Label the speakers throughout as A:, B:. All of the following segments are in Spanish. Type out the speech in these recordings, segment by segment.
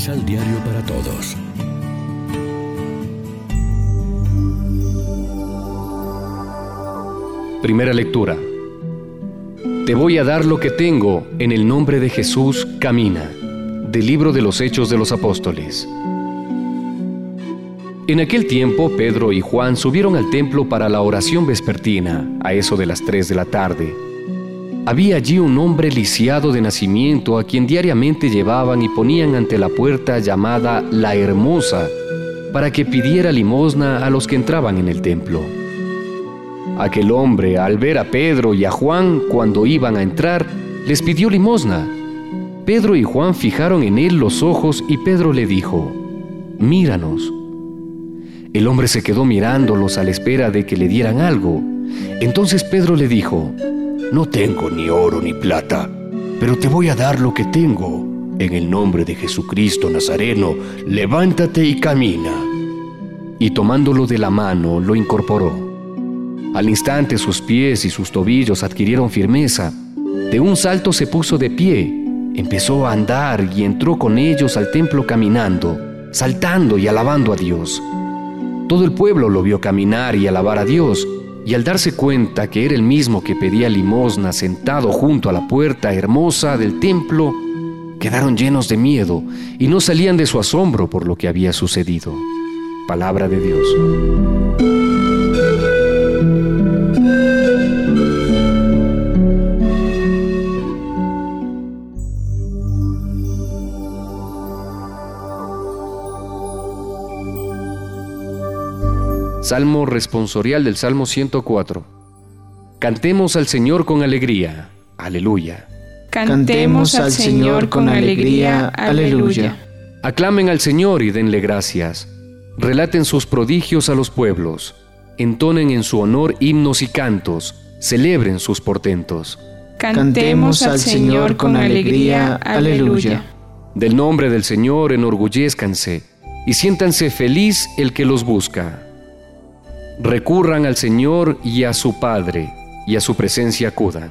A: Misal Diario para Todos.
B: Primera lectura. Te voy a dar lo que tengo, en el nombre de Jesús, camina. Del libro de los Hechos de los Apóstoles. En aquel tiempo, Pedro y Juan subieron al templo para la oración vespertina, a eso de las tres de la tarde. Había allí un hombre lisiado de nacimiento a quien diariamente llevaban y ponían ante la puerta llamada La Hermosa, para que pidiera limosna a los que entraban en el templo. Aquel hombre, al ver a Pedro y a Juan cuando iban a entrar, les pidió limosna. Pedro y Juan fijaron en él los ojos y Pedro le dijo, Míranos. El hombre se quedó mirándolos a la espera de que le dieran algo. Entonces Pedro le dijo, No tengo ni oro ni plata, pero te voy a dar lo que tengo. En el nombre de Jesucristo Nazareno, levántate y camina. Y tomándolo de la mano, lo incorporó. Al instante sus pies y sus tobillos adquirieron firmeza. De un salto se puso de pie, empezó a andar y entró con ellos al templo caminando, saltando y alabando a Dios. Todo el pueblo lo vio caminar y alabar a Dios, y al darse cuenta que era el mismo que pedía limosna sentado junto a la puerta hermosa del templo, quedaron llenos de miedo y no salían de su asombro por lo que había sucedido. Palabra de Dios. Salmo responsorial del Salmo 104. Cantemos al Señor con alegría. Aleluya.
C: Cantemos al Señor con alegría. Aleluya.
B: Aclamen al Señor y denle gracias. Relaten sus prodigios a los pueblos. Entonen en su honor himnos y cantos. Celebren sus portentos.
C: Cantemos al Señor con alegría. Aleluya.
B: Del nombre del Señor enorgullezcanse y siéntanse feliz el que los busca. Recurran al Señor y a su Padre, y a su presencia acudan.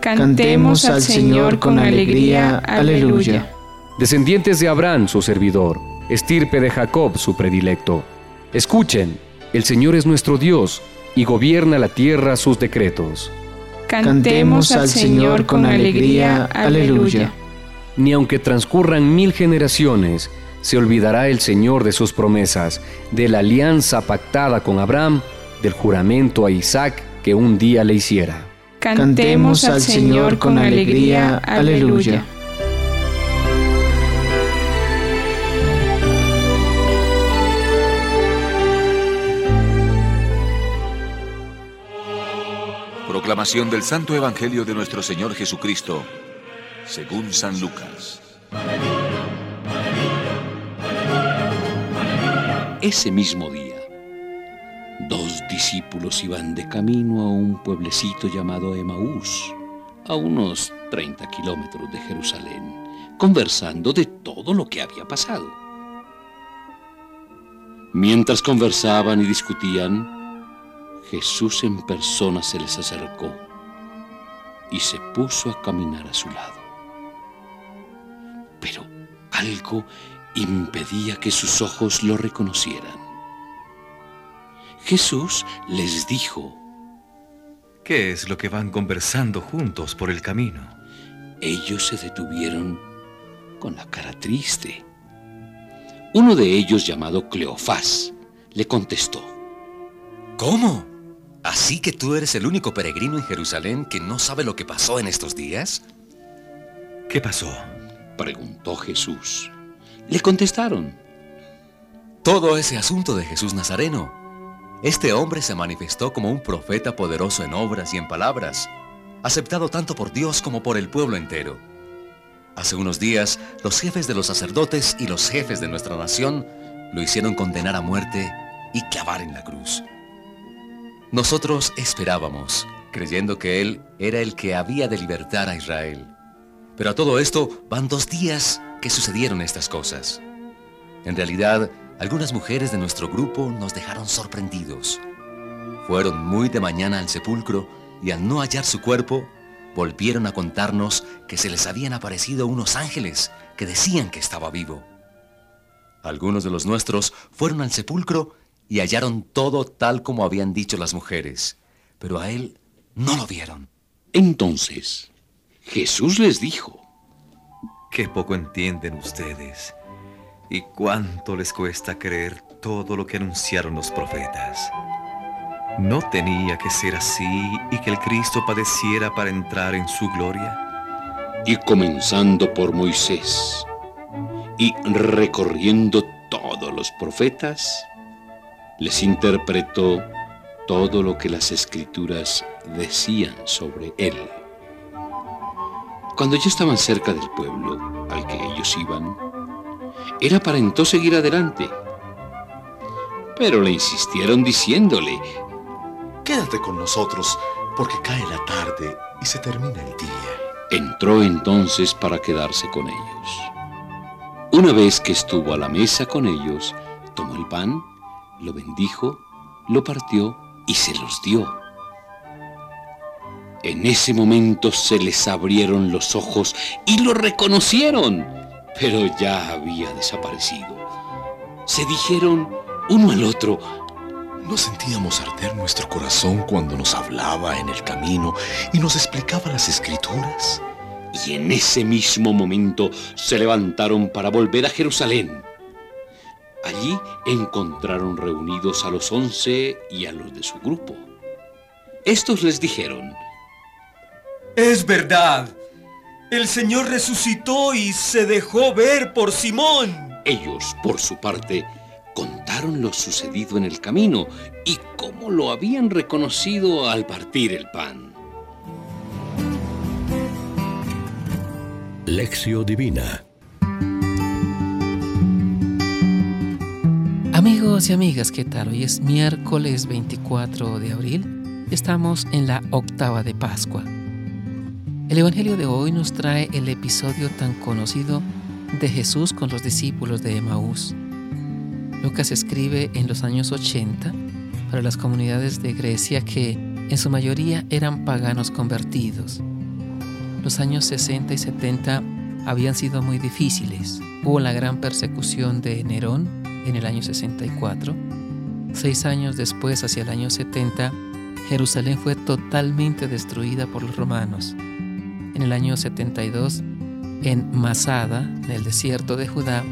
C: Cantemos al Señor con alegría. Aleluya.
B: Descendientes de Abraham, su servidor, estirpe de Jacob, su predilecto. Escuchen, el Señor es nuestro Dios, y gobierna la tierra sus decretos.
C: Cantemos al Señor con alegría. Aleluya.
B: Ni aunque transcurran mil generaciones, se olvidará el Señor de sus promesas, de la alianza pactada con Abraham, del juramento a Isaac que un día le hiciera.
C: Cantemos al Señor con alegría. Aleluya.
D: Proclamación del Santo Evangelio de nuestro Señor Jesucristo, según San Lucas.
E: Ese mismo día, dos discípulos iban de camino a un pueblecito llamado Emaús, a unos 30 kilómetros de Jerusalén, conversando de todo lo que había pasado. Mientras conversaban y discutían, Jesús en persona se les acercó y se puso a caminar a su lado. Pero algo impedía que sus ojos lo reconocieran. Jesús les dijo,
F: ¿Qué es lo que van conversando juntos por el camino?
E: Ellos se detuvieron con la cara triste. Uno de ellos, llamado Cleofás, le contestó.
G: ¿Cómo? ¿Así que tú eres el único peregrino en Jerusalén que no sabe lo que pasó en estos días?
F: ¿Qué pasó?
E: Preguntó Jesús. Le contestaron.
G: Todo ese asunto de Jesús Nazareno. Este hombre se manifestó como un profeta poderoso en obras y en palabras, aceptado tanto por Dios como por el pueblo entero. Hace unos días, los jefes de los sacerdotes y los jefes de nuestra nación lo hicieron condenar a muerte y clavar en la cruz. Nosotros esperábamos, creyendo que Él era el que había de libertar a Israel. Pero a todo esto van dos días que sucedieron estas cosas. En realidad, algunas mujeres de nuestro grupo nos dejaron sorprendidos. Fueron muy de mañana al sepulcro y al no hallar su cuerpo, volvieron a contarnos que se les habían aparecido unos ángeles que decían que estaba vivo. Algunos de los nuestros fueron al sepulcro y hallaron todo tal como habían dicho las mujeres, pero a él no lo vieron.
E: Entonces, Jesús les dijo,
F: Qué poco entienden ustedes y cuánto les cuesta creer todo lo que anunciaron los profetas. ¿No tenía que ser así y que el Cristo padeciera para entrar en su gloria?
E: Y comenzando por Moisés y recorriendo todos los profetas, les interpretó todo lo que las escrituras decían sobre él. Cuando ya estaban cerca del pueblo al que ellos iban, él aparentó seguir adelante, pero le insistieron diciéndole,
A: Quédate con nosotros, porque cae la tarde y se termina el día.
E: Entró entonces para quedarse con ellos. Una vez que estuvo a la mesa con ellos, tomó el pan, lo bendijo, lo partió y se los dio. En ese momento se les abrieron los ojos y lo reconocieron, pero ya había desaparecido. Se dijeron uno al otro,
A: ¿No sentíamos arder nuestro corazón cuando nos hablaba en el camino y nos explicaba las escrituras?
E: Y en ese mismo momento se levantaron para volver a Jerusalén. Allí encontraron reunidos a los once y a los de su grupo. Estos les dijeron,
H: Es verdad, el Señor resucitó y se dejó ver por Simón.
E: Ellos, por su parte, contaron lo sucedido en el camino y cómo lo habían reconocido al partir el pan.
I: Lección Divina
J: Amigos y amigas, ¿qué tal? Hoy es miércoles 24 de abril. Estamos en la octava de Pascua. El Evangelio de hoy nos trae el episodio tan conocido de Jesús con los discípulos de Emaús. Lucas escribe en los años 80 para las comunidades de Grecia que en su mayoría eran paganos convertidos. Los años 60 y 70 habían sido muy difíciles. Hubo la gran persecución de Nerón en el año 64. Seis años después, hacia el año 70, Jerusalén fue totalmente destruida por los romanos. En el año 72, en Masada, en el desierto de Judá,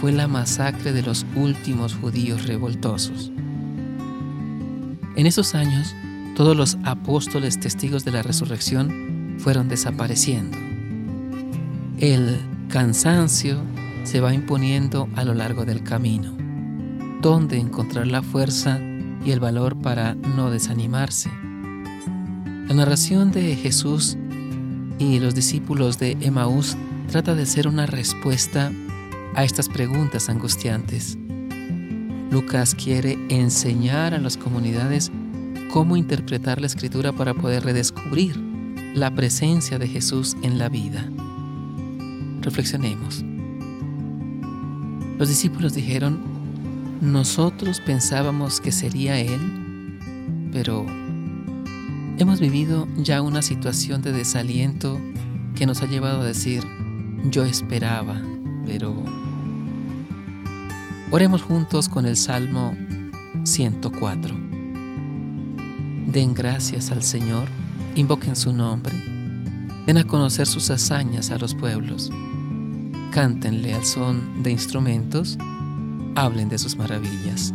J: fue la masacre de los últimos judíos revoltosos. En esos años, todos los apóstoles testigos de la resurrección fueron desapareciendo. El cansancio se va imponiendo a lo largo del camino. ¿Dónde encontrar la fuerza y el valor para no desanimarse? La narración de Jesús y los discípulos de Emaús trata de ser una respuesta a estas preguntas angustiantes. Lucas quiere enseñar a las comunidades cómo interpretar la escritura para poder redescubrir la presencia de Jesús en la vida. Reflexionemos. Los discípulos dijeron, nosotros pensábamos que sería Él, pero hemos vivido ya una situación de desaliento que nos ha llevado a decir, yo esperaba, pero... Oremos juntos con el Salmo 104. Den gracias al Señor, invoquen su nombre, den a conocer sus hazañas a los pueblos cántenle al son de instrumentos, hablen de sus maravillas.